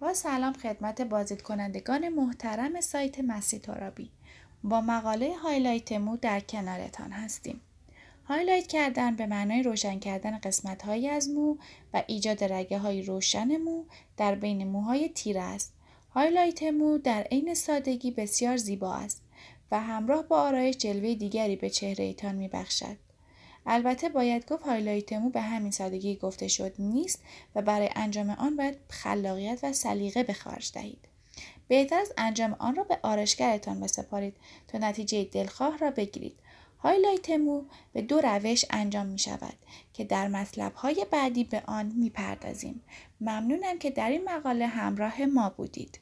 با سلام خدمت بازدید کنندگان محترم سایت مسی ترابی با مقاله هایلایت مو در کنارتان هستیم. هایلایت کردن به معنای روشن کردن قسمت هایی از مو و ایجاد رگه های روشن مو در بین موهای تیره است. هایلایت مو در عین سادگی بسیار زیبا است و همراه با آرایش جلوه دیگری به چهره ایتان می بخشد. البته باید گفت هایلایت مو به همین سادگی گفته شد نیست و برای انجام آن باید خلاقیت و سلیقه به خرج دهید بهتر از انجام آن را به آرشگرتان بسپارید تا نتیجه دلخواه را بگیرید هایلایت مو به دو روش انجام می شود که در مطلب های بعدی به آن می پردازیم. ممنونم که در این مقاله همراه ما بودید.